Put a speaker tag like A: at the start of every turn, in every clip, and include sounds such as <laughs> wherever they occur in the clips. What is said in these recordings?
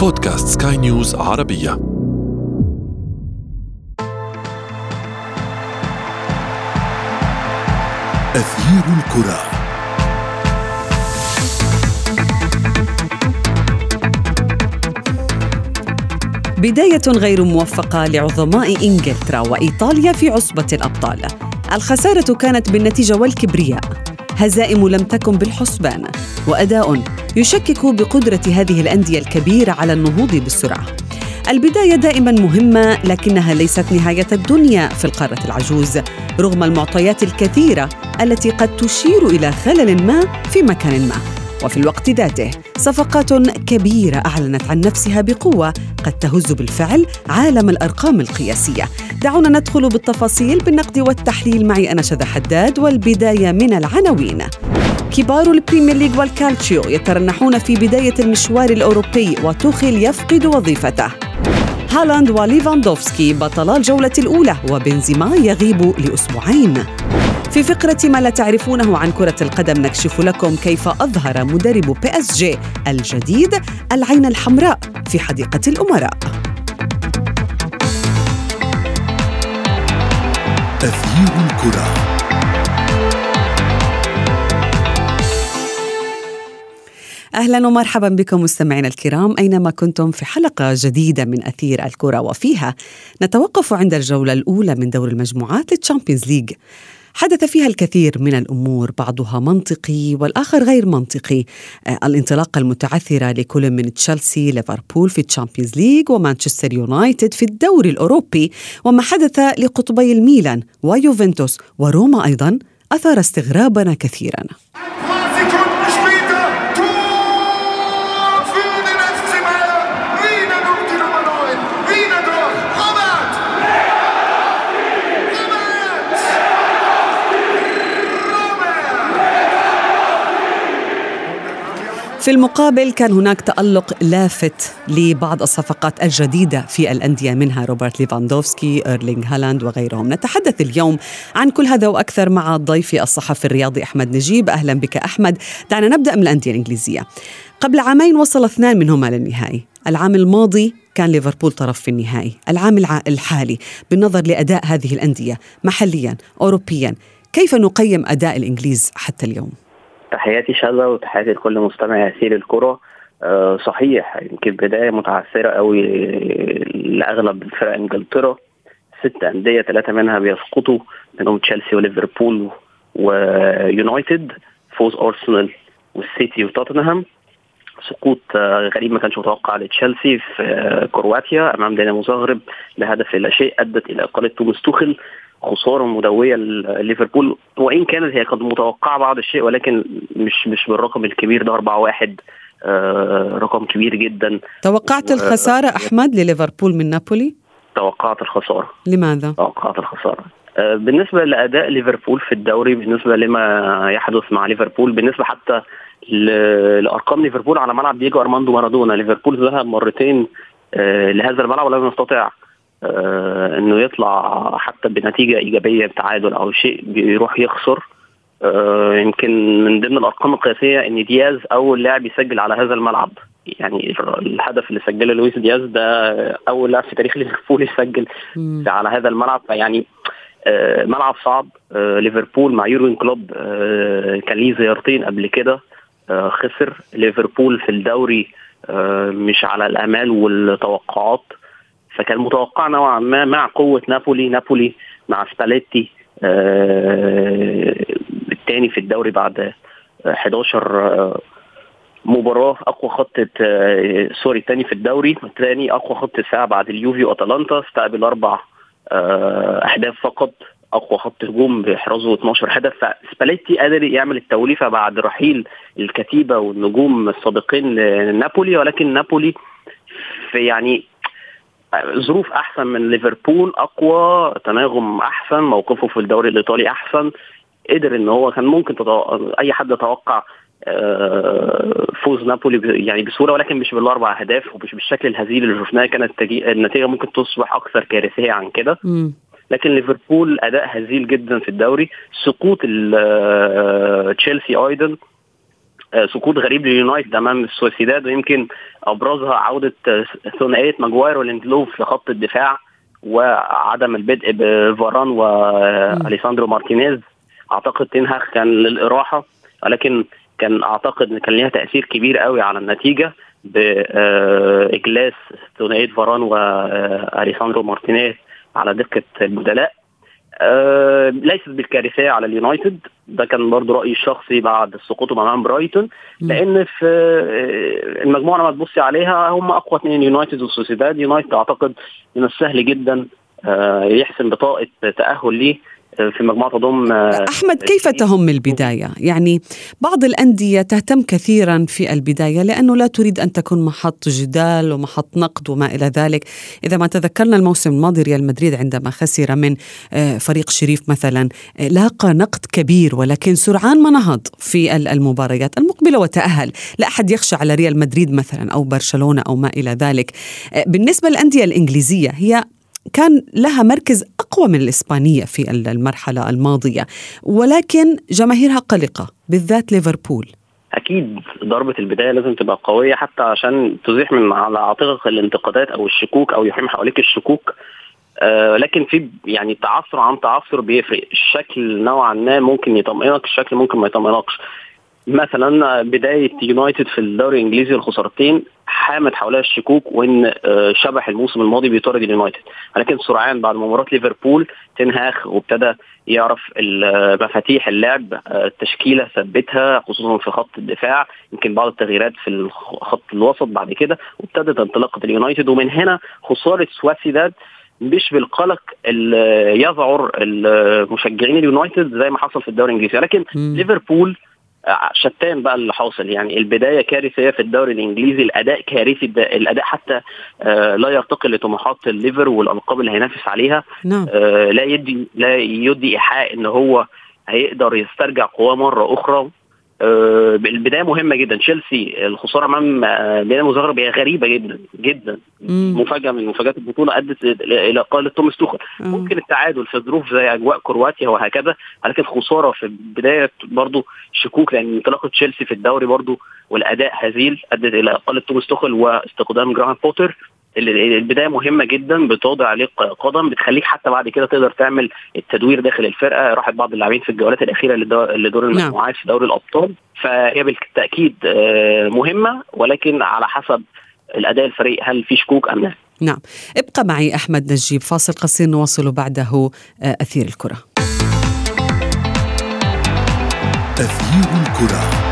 A: بودكاست سكاي نيوز عربية. أثير الكرة.
B: بداية غير موفقة لعظماء إنجلترا وإيطاليا في عصبة الأبطال. الخسارة كانت بالنتيجة والكبرياء. هزائم لم تكن بالحسبان. وأداء يشكك بقدرة هذه الأندية الكبيرة على النهوض بالسرعة. البداية دائما مهمة لكنها ليست نهاية الدنيا في القارة العجوز رغم المعطيات الكثيرة التي قد تشير إلى خلل ما في مكان ما. وفي الوقت ذاته صفقات كبيرة أعلنت عن نفسها بقوة قد تهز بالفعل عالم الأرقام القياسية. دعونا ندخل بالتفاصيل بالنقد والتحليل معي أنا شذى حداد والبداية من العناوين. كبار البريمير ليج والكالتشيو يترنحون في بداية المشوار الأوروبي وتوخيل يفقد وظيفته. هالاند وليفاندوفسكي بطلا الجولة الأولى وبنزيما يغيب لأسبوعين. في فقرة ما لا تعرفونه عن كرة القدم نكشف لكم كيف أظهر مدرب بي إس جي الجديد العين الحمراء في حديقة الأمراء.
A: أثير الكرة.
B: أهلا ومرحبا بكم مستمعينا الكرام أينما كنتم في حلقة جديدة من أثير الكرة وفيها نتوقف عند الجولة الأولى من دور المجموعات للتشامبيونز ليج. حدث فيها الكثير من الأمور بعضها منطقي والآخر غير منطقي. آه، الانطلاقة المتعثرة لكل من تشيلسي ليفربول في الشامبيونز ليج ومانشستر يونايتد في الدوري الأوروبي. وما حدث لقطبي الميلان ويوفنتوس وروما أيضا أثار استغرابنا كثيرا. في المقابل كان هناك تألق لافت لبعض الصفقات الجديدة في الأندية منها روبرت ليفاندوفسكي إيرلينغ هالاند وغيرهم. نتحدث اليوم عن كل هذا وأكثر مع ضيفي الصحفي الرياضي أحمد نجيب. أهلا بك أحمد. دعنا نبدأ من الأندية الإنجليزية. قبل عامين وصل اثنان منهما للنهائي. العام الماضي كان ليفربول طرف في النهائي. العام الحالي بالنظر لأداء هذه الأندية محليا أوروبيا كيف نقيم أداء الإنجليز حتى اليوم؟
C: تحياتي شاذة وتحياتي لكل مستمع يسير الكرة. أه صحيح يمكن بداية متعثرة قوي لأغلب فرق إنجلترا. ست أندية ثلاثة منها بيسقطوا منهم تشيلسي وليفربول ويونايتد فوز أرسنال والسيتي وتوتنهام. سقوط آه، غريب ما كانش متوقع لتشيلسي في آه، كرواتيا أمام دينامو زغرب بهدف لا شيء أدت إلى إقالة توماس توخل خسارة مدوية لليفربول وإن كانت هي قد متوقعة بعض الشيء ولكن مش مش بالرقم الكبير ده 4 1 آه رقم كبير جدا
B: توقعت الخسارة أحمد لليفربول من نابولي؟
C: توقعت الخسارة
B: لماذا؟
C: توقعت الخسارة آه بالنسبة لأداء ليفربول في الدوري بالنسبة لما يحدث مع ليفربول بالنسبة حتى لأرقام ليفربول على ملعب دييجو أرماندو مارادونا ليفربول ذهب مرتين آه لهذا الملعب ولم يستطع إنه يطلع حتى بنتيجة إيجابية بتعادل أو شيء بيروح يخسر. آه يمكن من ضمن الأرقام القياسية إن دياز أول لاعب يسجل على هذا الملعب. يعني الهدف اللي سجله لويس دياز ده أول لاعب في تاريخ <laughs> ليفربول يسجل على هذا الملعب. فيعني آه ملعب صعب. آه ليفربول مع يورجن كلوب آه كان ليه زيارتين قبل كده. آه خسر. ليفربول في الدوري آه مش على الأمال والتوقعات. فكان متوقع نوعا ما مع قوة نابولي نابولي مع سباليتي آه الثاني في الدوري بعد 11 آه مباراة أقوى خط آه sorry الثاني في الدوري الثاني أقوى خط دفاع بعد اليوفي وأتلانتا استقبل أربع أهداف فقط أقوى خط هجوم باحرازه 12 هدف. فسباليتي قادر يعمل التوليفة بعد رحيل الكتيبة والنجوم السابقين لنابولي ولكن نابولي في يعني ظروف أحسن من ليفربول أقوى تناغم أحسن موقفه في الدوري الإيطالي أحسن. قدر إن هو كان ممكن. أي حد يتوقع فوز نابولي يعني بسهولة ولكن مش بالأربع أهداف ومش بالشكل الهزيل اللي شفناه. كانت النتيجة ممكن تصبح أكثر كارثية عن كده. لكن ليفربول أداء هزيل جدا في الدوري. سقوط تشيلسي أيضا. سقوط غريب لليونايتد أمام السوسيداد ويمكن أبرزها عودة ثنائية ماجواير وليندلوف لخط الدفاع وعدم البدء بفاران وليساندرو مارتينيز. أعتقد تين هاخ كان للإراحة ولكن كان أعتقد إن كان ليها تأثير كبير قوي على النتيجة بإجلاس ثنائية فاران وليساندرو مارتينيز على دكة البدلاء. آه ليست بالكارثيه على اليونايتد. ده كان برضو رأيي الشخصي بعد سقوطهم امام برايتون. لأن في آه المجموعة لما تبصي عليها هم أقوى اثنين يونايتد وسوسيداد. يونايتد أعتقد من السهل جدا آه يحسم بطاقة تأهل ليه. في مجموعة تضم
B: أحمد كيف تهم البداية؟ يعني بعض الأندية تهتم كثيرا في البداية لأنه لا تريد أن تكون محط جدال ومحط نقد وما إلى ذلك، إذا ما تذكرنا الموسم الماضي ريال مدريد عندما خسر من فريق شريف مثلا لاقى نقد كبير ولكن سرعان ما نهض في المباريات المقبلة وتأهل، لا أحد يخشى على ريال مدريد مثلا أو برشلونة أو ما إلى ذلك. بالنسبة للأندية الإنجليزية هي كان لها مركز أقوى من الإسبانية في المرحلة الماضية ولكن جماهيرها قلقة بالذات ليفربول.
C: أكيد ضربة البداية لازم تبقى قوية حتى عشان تزيح من على عاتقك الانتقادات أو الشكوك أو يحيم حواليك الشكوك. آه لكن في يعني تعثر عن تعثر بيفرق. الشكل نوعا ما ممكن يطمئنك الشكل ممكن ما يطمئنكش. مثلا بداية يونايتد في الدوري الإنجليزي الخسارتين حامت حولها الشكوك وإن شبح الموسم الماضي بيطارد اليونايتد. ولكن سرعان بعد مباراة ليفربول تنهاخ وابتدى يعرف مفاتيح اللعب التشكيله ثبتها خصوصا في خط الدفاع يمكن بعض التغييرات في الخط الوسط بعد كده وابتدت انطلاقة اليونايتد. ومن هنا خسارة سواسيداد مش بالقلق اللي يذعر المشجعين اليونايتد زي ما حصل في الدوري الإنجليزي. لكن ليفربول شتان بقى اللي حاصل. يعني البداية كارثية في الدوري الإنجليزي الأداء كارثي الأداء حتى آه لا يرتقي لطموحات الليفر والألقاب اللي هينافس عليها.
B: نعم.
C: آه لا يدي لا يدي إيحاء إن هو هيقدر يسترجع قواه مرة أخرى. البداية مهمة جدا تشيلسي الخسارة أمام بيانا مزغرب هي غريبة جدا جدا
B: مم.
C: مفاجأة من مفاجآت البطولة أدت إلى إقالة توماس توخل
B: مم.
C: ممكن التعادل في ظروف زي أجواء كرواتيا وهكذا ولكن خساره في بدايه برضو شكوك لأن انطلاقة تشيلسي في الدوري برضو والأداء هزيل أدت إلى إقالة توماس توخل واستخدام جراهام بوتر البداية مهمة جدا بتوضع عليك قدم بتخليك حتى بعد كده تقدر تعمل التدوير داخل الفرقة. راحت بعض اللاعبين في الجولات الأخيرة لدور المجموعات في دوري الأبطال. فهي بالتأكيد مهمة ولكن على حسب الأداء الفريق هل في شكوك أم لا.
B: نعم. ابقى معي أحمد نجيب فاصل قصير نواصل بعده أثير الكرة.
A: أثير الكرة.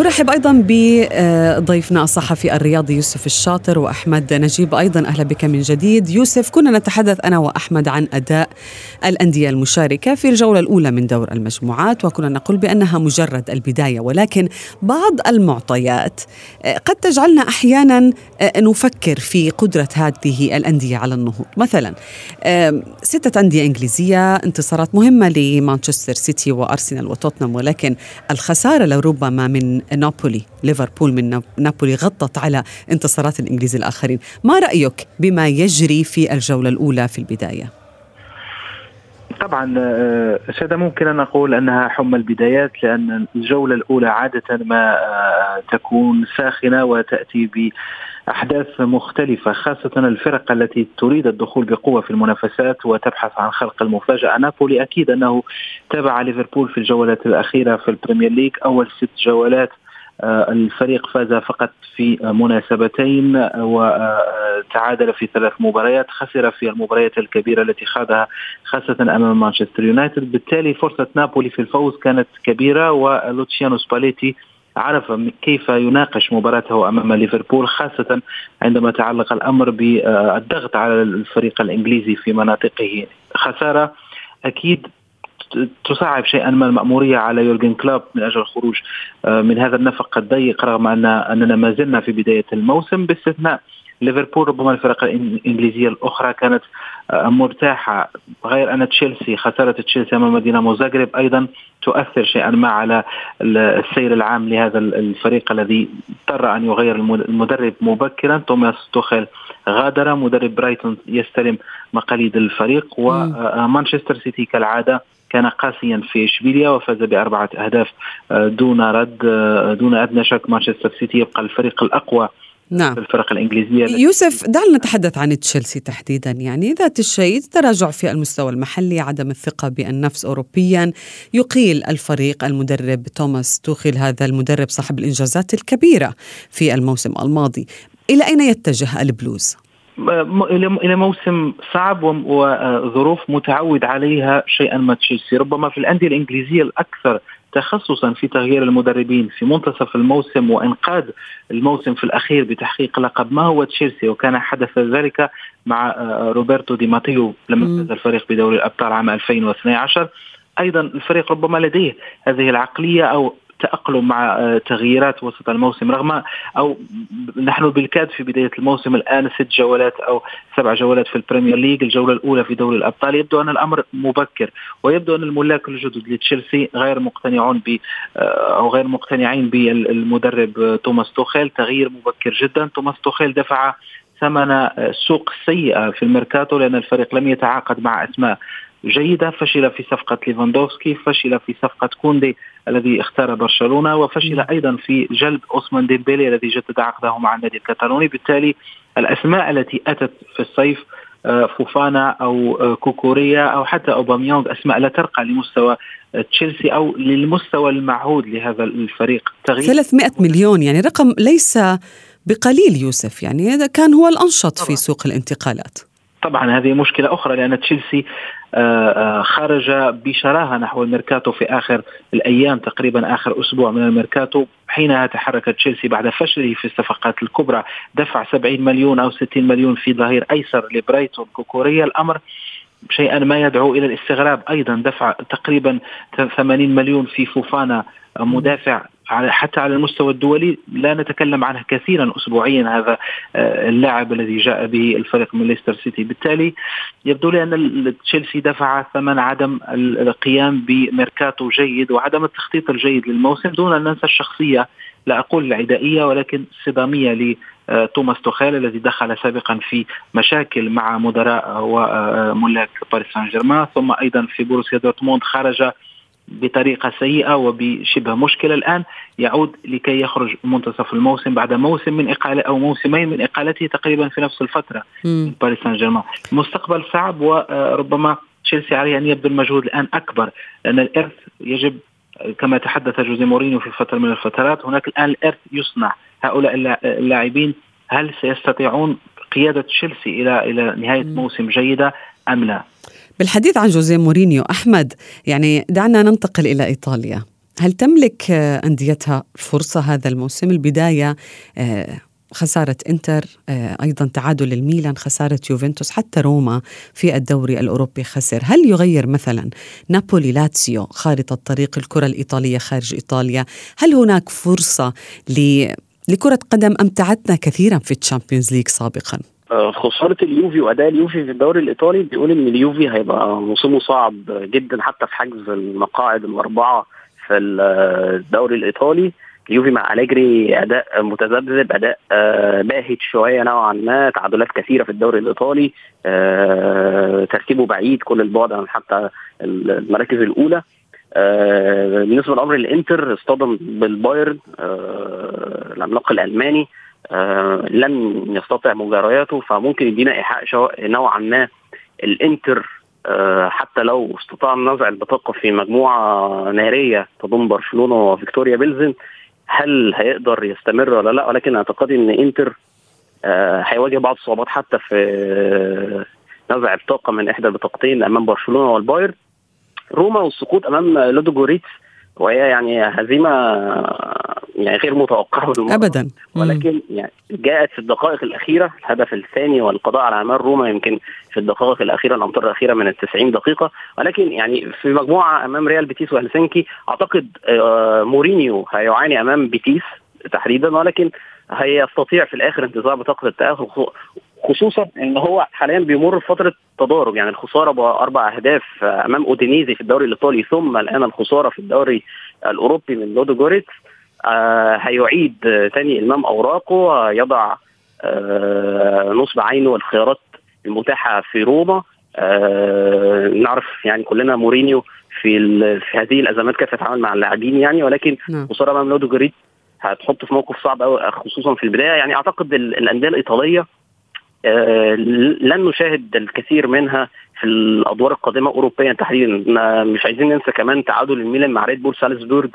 B: نرحب أيضا بضيفنا الصحفي الرياضي يوسف الشاطر وأحمد نجيب. أيضا أهلا بك من جديد. يوسف كنا نتحدث أنا وأحمد عن أداء الأندية المشاركة في الجولة الأولى من دور المجموعات وكنا نقول بأنها مجرد البداية ولكن بعض المعطيات قد تجعلنا أحيانا نفكر في قدرة هذه الأندية على النهوض. مثلا ستة أندية إنجليزية انتصارات مهمة لمانشستر سيتي وأرسنال وتوتنهام ولكن الخسارة لربما من نابولي. ليفربول من نابولي غطت على انتصارات الإنجليز الآخرين. ما رأيك بما يجري في الجولة الأولى في البداية؟
D: طبعا شهد ممكن أن نقول أنها حمى البدايات لأن الجولة الأولى عادة ما تكون ساخنة وتأتي ب أحداث مختلفة خاصة الفرق التي تريد الدخول بقوة في المنافسات وتبحث عن خلق المفاجأة. نابولي أكيد أنه تابع ليفربول في الجولات الأخيرة في البريمير ليج. أول ست جولات الفريق فاز فقط في مناسبتين وتعادل في ثلاث مباريات خسر في المباريات الكبيرة التي خاضها خاصة أمام مانشستر يونايتد. بالتالي فرصة نابولي في الفوز كانت كبيرة ولوتشيانو سباليتي عرف كيف يناقش مباراته أمام ليفربول خاصة عندما تعلق الأمر بالضغط على الفريق الإنجليزي في مناطقه. خسارة أكيد تصعب شيئا ما المأمورية على يورجن كلوب من أجل الخروج من هذا النفق الضيق رغم أن أننا ما زلنا في بداية الموسم باستثناء ليفربول ربما الفرق الإنجليزية الأخرى كانت مرتاحة. غير أن تشيلسي خسارة تشيلسي أمام دينامو زاغرب أيضا تؤثر شيئا ما على السير العام لهذا الفريق الذي اضطر أن يغير المدرب مبكرا. توماس توخيل غادر مدرب برايتون يستلم مقاليد الفريق. ومانشستر سيتي كالعادة كان قاسيا في إشبيليا وفاز بأربعة أهداف دون رد دون أدنى شك مانشستر سيتي يبقى الفريق الأقوى
B: نعم.
D: في الفرق الإنجليزية
B: يوسف دعنا نتحدث عن تشيلسي تحديدا. يعني ذات الشيء تراجع في المستوى المحلي عدم الثقة بالنفس اوروبيا. يقيل الفريق المدرب توماس توخيل هذا المدرب صاحب الإنجازات الكبيرة في الموسم الماضي. إلى أين يتجه البلوز؟
D: إلى موسم صعب وظروف متعود عليها شيئا ما تشيلسي. ربما في الأندية الإنجليزية الأكثر تخصصا في تغيير المدربين في منتصف الموسم وإنقاذ الموسم في الأخير بتحقيق لقب ما هو تشيلسي وكان حدث ذلك مع روبرتو دي ماتيو لما فاز الفريق بدوري الأبطال عام 2012 أيضا الفريق ربما لديه هذه العقلية أو التأقلم مع آه، تغييرات وسط الموسم رغم أو نحن بالكاد في بداية الموسم الآن ست جولات أو سبع جولات في البريمير ليج الجولة الأولى في دوري الأبطال. يبدو أن الأمر مبكر ويبدو أن الملاك الجدد لتشيلسي غير مقتنعون ب آه، أو غير مقتنعين بالمدرب آه، توماس توخيل. تغيير مبكر جدا. توماس توخيل دفع ثمن سوق سيئة في الميركاتو لأن الفريق لم يتعاقد مع أسماء جيدة فشل في صفقة ليفاندوفسكي فشل في صفقة كوندي الذي اختار برشلونة وفشل أيضا في جلب أوسمان ديمبيلي الذي جدد عقده مع النادي الكتالوني. بالتالي الأسماء التي أتت في الصيف آه، فوفانا أو آه، كوكوريا أو حتى اوباميونغ أسماء لا ترقى لمستوى تشيلسي أو للمستوى المعهود لهذا الفريق.
B: تغيير 300 مليون يعني رقم ليس بقليل يوسف يعني هذا كان هو الأنشط طبعا. في سوق الانتقالات.
D: طبعا هذه مشكلة أخرى لأن تشيلسي آه، آه، خرج بشراهة نحو الميركاتو في آخر الأيام تقريبا آخر أسبوع من الميركاتو. حينها تحرك تشيلسي بعد فشله في الصفقات الكبرى دفع 70 مليون أو 60 مليون في ظهير أيسر لبرايتون كوكوريا. الأمر شيئا ما يدعو إلى الاستغراب. أيضا دفع تقريبا 80 مليون في فوفانا مدافع على حتى على المستوى الدولي لا نتكلم عنه كثيرا اسبوعيا هذا آه، اللاعب الذي جاء به الفريق من ليستر سيتي. بالتالي يبدو لي أن تشيلسي دفع ثمن عدم القيام بميركاتو جيد وعدم التخطيط الجيد للموسم. دون أن ننسى الشخصية لا أقول العدائية ولكن صدامية لتوماس توخيل الذي دخل سابقا في مشاكل مع مدراء وملاك باريس سان جيرمان ثم أيضا في بروسيا دورتموند خرج بطريقة سيئة وبشبه مشكلة الآن يعود لكي يخرج منتصف الموسم بعد موسم من إقالة أو موسمين من إقالته تقريبا في نفس الفترة باريس سان جيرمان. مستقبل صعب وربما تشيلسي عليه أن يبذل مجهود الآن أكبر لأن الإرث يجب كما تحدث جوزي مورينيو في فترة من الفترات هناك الآن الإرث يصنع. هؤلاء اللاعبين هل سيستطيعون قيادة تشيلسي إلى إلى نهاية موسم جيدة أم لا؟
B: بالحديث عن جوزيه مورينيو أحمد يعني دعنا ننتقل إلى إيطاليا. هل تملك أنديتها فرصة هذا الموسم؟ البداية آه، خسارة إنتر آه، أيضا تعادل الميلان خسارة يوفنتوس حتى روما في الدوري الأوروبي خسر. هل يغير مثلا نابولي لاتسيو خارطة طريق الكرة الإيطالية خارج إيطاليا؟ هل هناك فرصة لكرة قدم أمتعتنا كثيرا في الشامبيونز ليج سابقا؟
C: خسارة اليوفي وأداء اليوفي في الدوري الإيطالي بيقول إن اليوفي هيبقى موسمه صعب جدا حتى في حجز المقاعد الأربعة في الدوري الإيطالي. اليوفي مع أليجري أداء متذبذب أداء آه، باهت شوية نوعا ما تعادلات كثيرة في الدوري الإيطالي آه، ترتيبه بعيد كل البعد عن حتى المراكز الأولى. بالنسبة لأمر الإنتر اصطدم بالبايرن العملاق الألماني. آه لم يستطع مجارياته فممكن يدينا إيحاء نوعا ما. الإنتر آه حتى لو استطاع نزع البطاقه في مجموعة نارية تضم برشلونة وفيكتوريا بيلزن هل هيقدر يستمر ولا لا؟ ولكن اعتقادي إن إنتر آه هيواجه بعض الصعوبات حتى في نزع البطاقة من إحدى البطاقتين أمام برشلونة والبايرن. روما والسقوط أمام لودو جوريتس وهي يعني هزيمة يعني غير متوقعة
B: ابدا.
C: ولكن يعني جاءت في الدقائق الأخيرة الهدف الثاني والقضاء على آمال روما يمكن في الدقائق الأخيرة الامتار الأخيرة من ال 90 دقيقة. ولكن يعني في مجموعة أمام ريال بيتيس وهلسنكي أعتقد آه، مورينيو هيعاني أمام بيتيس تحديدا. ولكن هيستطيع في الآخر انتزاع بطاقة التأهل خصوصا إن هو حاليا بيمر بفترة تضارب. يعني الخسارة باربع أهداف أمام أودينيزي في الدوري الإيطالي ثم الآن الخسارة في الدوري الأوروبي من لودو جوريتس. آه هيعيد تاني لملمة أوراقه يضع آه نصب عينه والخيارات المتاحة في روما. آه نعرف يعني كلنا مورينيو في في هذه الأزمات كيف يتعامل مع اللاعبين يعني ولكن نعم. خسارة أمام لودو جوريتس هتحطه في موقف صعب قوي خصوصا في البداية. يعني أعتقد الأندية الإيطالية آه، لن نشاهد الكثير منها في الأدوار القادمة اوروبيا تحديدا. مش عايزين ننسى كمان تعادل الميلان مع ريد بول سالزبورج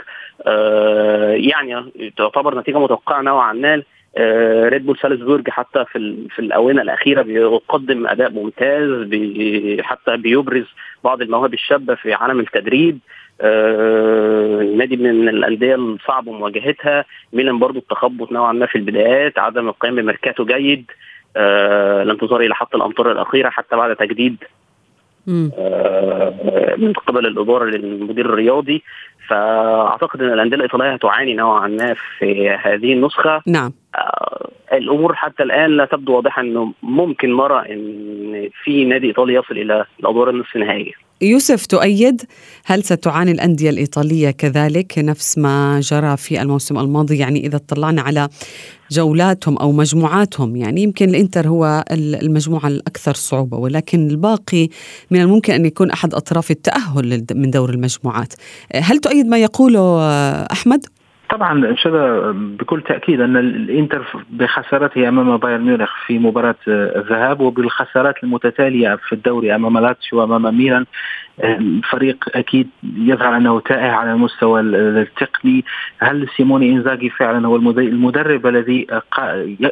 C: آه، يعني تعتبر نتيجة متوقعة نوعا ما. آه، ريد بول سالزبورج حتى في في الآونة الأخيرة بيقدم أداء ممتاز بي حتى بيبرز بعض المواهب الشابة في عالم التدريب. آه نادي من الأندية الصعب مواجهتها. ميلان برضو التخبط نوعا ما في البدايات. عدم القيام بميركاتو جيد. آه الانتظار إلى حتى الأمتار الأخيرة حتى بعد تجديد آه من قبل الإدارة للمدير الرياضي. فأعتقد إن الأندية الإيطالية هتعاني نوعا ما في هذه النسخة.
B: نعم.
C: آه الأمور حتى الآن لا تبدو واضحة إنه ممكن نرى إن في نادي إيطالي يصل إلى الأدوار النصف النهائية.
B: يوسف تؤيد هل ستعاني الأندية الإيطالية كذلك نفس ما جرى في الموسم الماضي؟ يعني إذا اطلعنا على جولاتهم أو مجموعاتهم يعني يمكن الإنتر هو المجموعة الأكثر صعوبة ولكن الباقي من الممكن أن يكون أحد أطراف التأهل من دور المجموعات. هل تؤيد ما يقوله أحمد؟
D: طبعا شذا بكل تأكيد أن الإنتر بخسارته أمام بايرن ميونخ في مباراة الذهاب وبالخسارات المتتالية في الدوري أمام لاتسيو وامام ميلان فريق أكيد يظهر أنه تائه على المستوى التقني هل سيموني إنزاغي فعلا هو المدرب الذي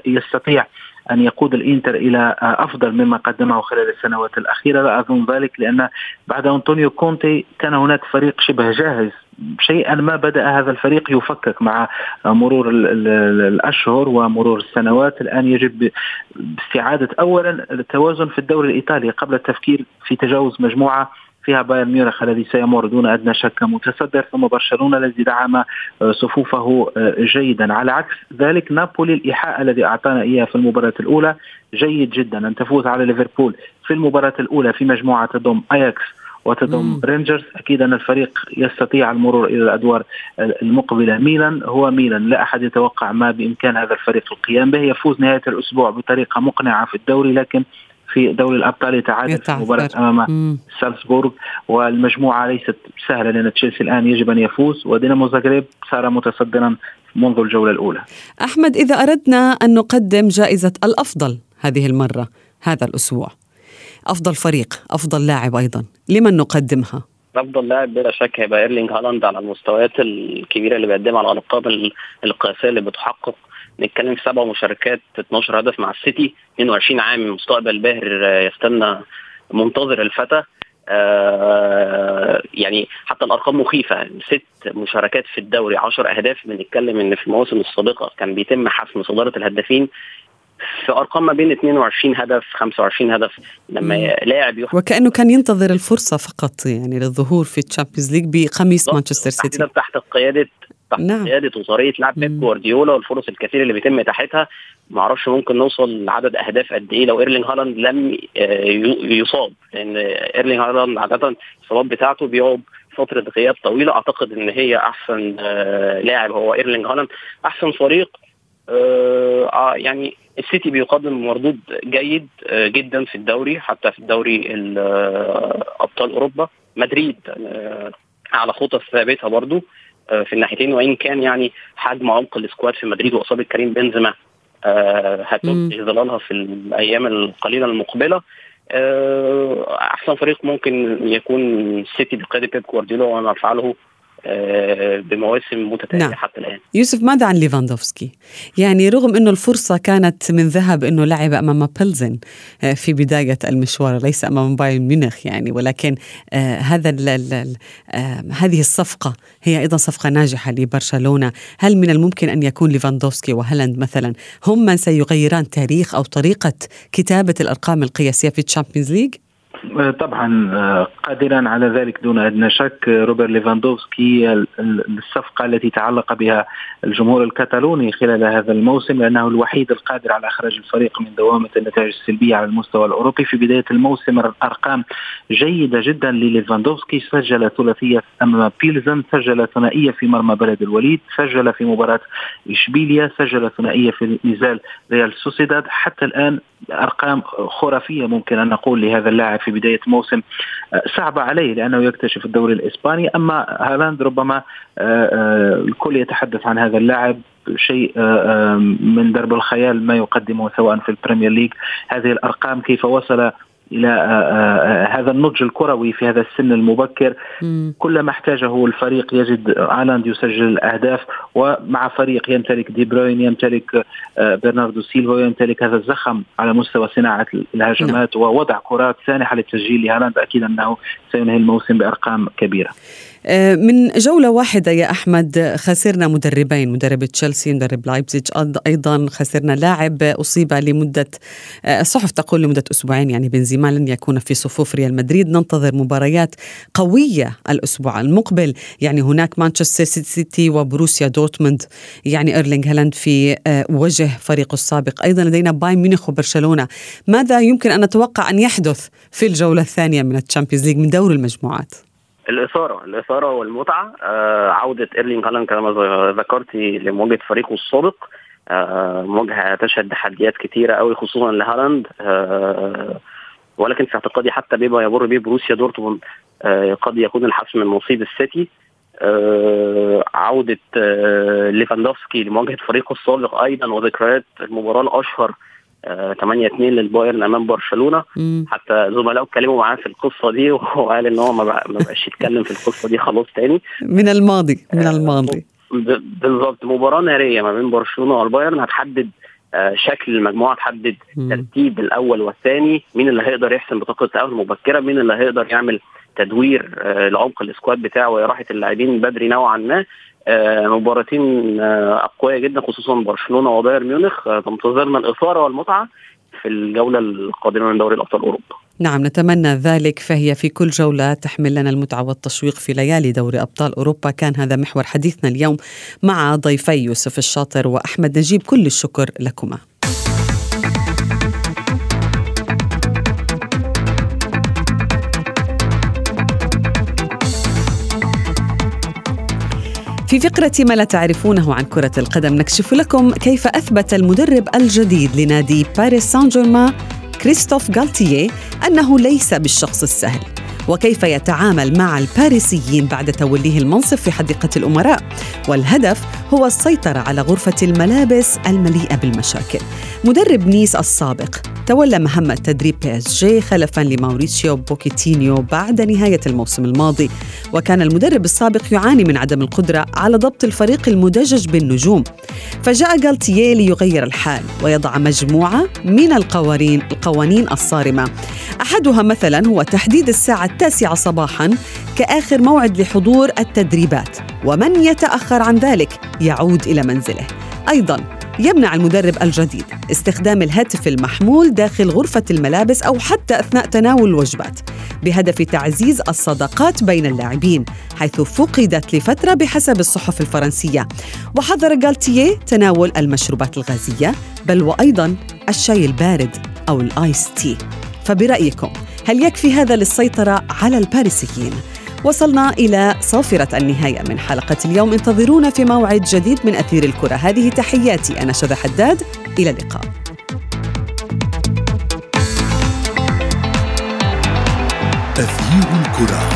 D: يستطيع أن يقود الإنتر إلى أفضل مما قدمه خلال السنوات الأخيرة. لا أظن ذلك لأن بعد أنطونيو كونتي كان هناك فريق شبه جاهز. شيئا ما بدأ هذا الفريق يفكك مع مرور الأشهر ومرور السنوات. الآن يجب استعاده اولا التوازن في الدوري الإيطالي قبل التفكير في تجاوز مجموعة فيها بايرن ميونخ الذي سيمر دون أدنى شك متصدر ثم برشلونة الذي دعم آه، صفوفه آه، جيدا. على عكس ذلك نابولي الإيحاء الذي أعطانا إياه في المباراة الأولى جيد جدا. أن تفوز على ليفربول في المباراة الأولى في مجموعة تضم أياكس وتضم رينجرز. أكيد أن الفريق يستطيع المرور إلى الأدوار المقبلة. ميلان هو ميلان. لا أحد يتوقع ما بإمكان هذا الفريق القيام به. يفوز نهاية الأسبوع بطريقة مقنعة في الدوري لكن في دوري الأبطال يتعادل في مباراة أمام سالزبورغ والمجموعة ليست سهلة لأن تشيلسي الآن يجب أن يفوز ودينامو زاغريب صار متصدرا منذ الجولة الأولى.
B: أحمد إذا أردنا أن نقدم جائزة الأفضل هذه المرة هذا الأسبوع أفضل فريق أفضل لاعب أيضا لمن نقدمها؟
C: أفضل لاعب بلا شك هيبقى إيرلينج هالاند على المستويات الكبيرة اللي بيقدمها على الألقاب القياسية اللي بتحقق. نتكلم في سبع مشاركات 12 هدف مع السيتي 22 عام مستقبل باهر يستنى منتظر الفتى. آه يعني حتى الأرقام مخيفة. ست مشاركات في الدوري 10 أهداف. بنتكلم إن في المواسم السابقة كان بيتم حسم صدارة الهدافين في أرقام ما بين 22 هدف 25 هدف لما لاعب
B: وكأنه كان ينتظر الفرصة فقط يعني للظهور في ال Champions League بقميص مانشستر سيتي.
C: تحت قياده تحت نعم. قيادة وطريقه لعب بيب جوارديولا والفرص الكثيرة اللي بيتم إتاحتها. ما أعرفش ممكن نوصل لعدد أهداف قد إيه لو إيرلينج هالاند لم آه، يصاب لأن إيرلينج هالاند عادة الاصابات بتاعته بيقعد فترة غياب طويلة. أعتقد إن هي أحسن آه، لاعب هو إيرلينج هالاند. أحسن فريق آه يعني السيتي بيقدم مردود جيد آه جدا في الدوري حتى في الدوري أبطال أوروبا. مدريد آه على خطى ثابتها برضو آه في الناحيتين. وإن كان يعني حجم عمق ال squad في مدريد واصابه كريم بنزيما آه هتنتج ظلالها في الأيام القليلة المقبلة آه أحسن فريق ممكن يكون السيتي بقيادة بيب جوارديولا وما فعله آه، بمواسم متتالية نعم. حتى الآن.
B: يوسف ماذا عن ليفاندوفسكي؟ يعني رغم إنه الفرصة كانت من ذهب إنه لعب أمام بيلزن آه، في بداية المشوار ليس أمام بايرن ميونخ يعني ولكن آه هذا ال ال آه هذه الصفقة هي أيضا صفقة ناجحة لبرشلونة، هل من الممكن أن يكون ليفاندوفسكي وهالاند مثلا هم من سيغيران تاريخ أو طريقة كتابة الأرقام القياسية في ال Champions League؟
D: آه، طبعا آه، قادرا على ذلك دون أدنى شك روبرت ليفاندوفسكي الصفقة التي تعلق بها الجمهور الكتالوني خلال هذا الموسم لأنه الوحيد القادر على إخراج الفريق من دوامة النتائج السلبية على المستوى الأوروبي. في بداية الموسم ارقام جيدة جدا لليفاندوفسكي. سجل ثلاثية أمام بيلزن سجل ثنائية في مرمى بلد الوليد سجل في مباراة إشبيليا سجل ثنائية في نزال ريال سوسيداد. حتى الآن أرقام خرافية ممكن أن نقول لهذا اللاعب في بداية موسم آه، صعبة عليه لأنه يكتشف الدوري الإسباني. أما هالاند ربما آه، آه، الكل يتحدث عن هذا اللاعب شيء من ضرب الخيال ما يقدمه سواء في ال Premier League. هذه الأرقام كيف وصل إلى آه، آه، آه، هذا النضج الكروي في هذا السن المبكر. كل ما احتاجه الفريق يجد هالاند يسجل الأهداف ومع فريق يمتلك دي بروين يمتلك برناردو سيلفا يمتلك هذا الزخم على مستوى صناعة الهجمات نعم. ووضع كرات سانحة للتسجيل لهالاند. أكيد أنه سينهي الموسم بأرقام كبيرة.
B: آه، من جولة واحدة يا أحمد خسرنا مدربين مدرب تشيلسي مدرب لايبزيج أيضا خسرنا لاعب أصيب لمدة آه، الصحف تقول لمدة أسبوعين يعني بنزيما لن يكون في صفوف ريال مدريد. ننتظر مباريات قوية الأسبوع المقبل يعني هناك مانشستر سيتي وبروسيا دورتموند يعني إيرلينغ هالاند في آه، وجه فريقه السابق. أيضا لدينا بايرن ميونخ وبرشلونة. ماذا يمكن أن نتوقع أن يحدث في الجولة الثانية من ال Champions League من دور المجموعات؟
C: الإثارة الإثارة والمتعة. آه عودة ايرلينج هالاند كما ذكرتي لمواجهة فريقه السابق. آه مواجهة تشهد تحديات كثيره قوي خصوصا لهالاند. آه ولكن في اعتقادي حتى بما يمر به بروسيا دورتموند آه قد يكون الحسم من نصيب السيتي. آه عودة آه ليفاندوفسكي لمواجهة فريقه السابق أيضا وذكريات المباراة الأشهر 8 2 للبايرن أمام برشلونة. مم. حتى زملائه اتكلموا معاه في القصة دي وقال إن هو ما بقاش يتكلم في القصة دي خلاص تاني.
B: من الماضي من الماضي.
C: بالظبط. مباراة نارية ما بين برشلونة والبايرن هتحدد آه، شكل المجموعة تحدد ترتيب الأول والثاني مين اللي هيقدر يحسم بطاقة التأهل مبكرا مين اللي هيقدر يعمل تدوير آه، لعمق ال squad بتاعه وراحة اللاعبين بدري نوعا ما. آه، مباراتين آه، أقوياء جدا خصوصا برشلونة وبايرن ميونخ. آه، تنتظرنا الإثارة والمتعة في الجولة القادمة من دوري الأبطال أوروبا.
B: نعم نتمنى ذلك. فهي في كل جولة تحمل لنا المتعة والتشويق في ليالي دوري أبطال أوروبا. كان هذا محور حديثنا اليوم مع ضيفي يوسف الشاطر وأحمد نجيب. كل الشكر لكما. في فقرة ما لا تعرفونه عن كرة القدم نكشف لكم كيف أثبت المدرب الجديد لنادي باريس سان جيرمان كريستوف غالتيه أنه ليس بالشخص السهل. وكيف يتعامل مع الباريسيين بعد توليه المنصب في حديقة الأمراء. والهدف هو السيطرة على غرفة الملابس المليئة بالمشاكل. مدرب نيس السابق تولى مهمة تدريب PSG خلفا لماوريتسيو بوكيتينو بعد نهاية الموسم الماضي. وكان المدرب السابق يعاني من عدم القدرة على ضبط الفريق المدجج بالنجوم. فجاء غالتيه ليغير الحال ويضع مجموعة من القوانين القوانين الصارمة. أحدها مثلا هو تحديد الساعة التاسعة صباحا كآخر موعد لحضور التدريبات. ومن يتأخر عن ذلك يعود إلى منزله. أيضا يمنع المدرب الجديد استخدام الهاتف المحمول داخل غرفة الملابس أو حتى أثناء تناول الوجبات بهدف تعزيز الصداقات بين اللاعبين حيث فقدت لفترة بحسب الصحف الفرنسية. وحظر غالتيه تناول المشروبات الغازية بل وأيضا الشاي البارد أو الآيس تي. فبرأيكم هل يكفي هذا للسيطرة على الباريسيين؟ وصلنا إلى صافرة النهاية من حلقة اليوم. انتظرونا في موعد جديد من أثير الكرة. هذه تحياتي أنا شذى حداد. إلى اللقاء.
A: أثير الكرة.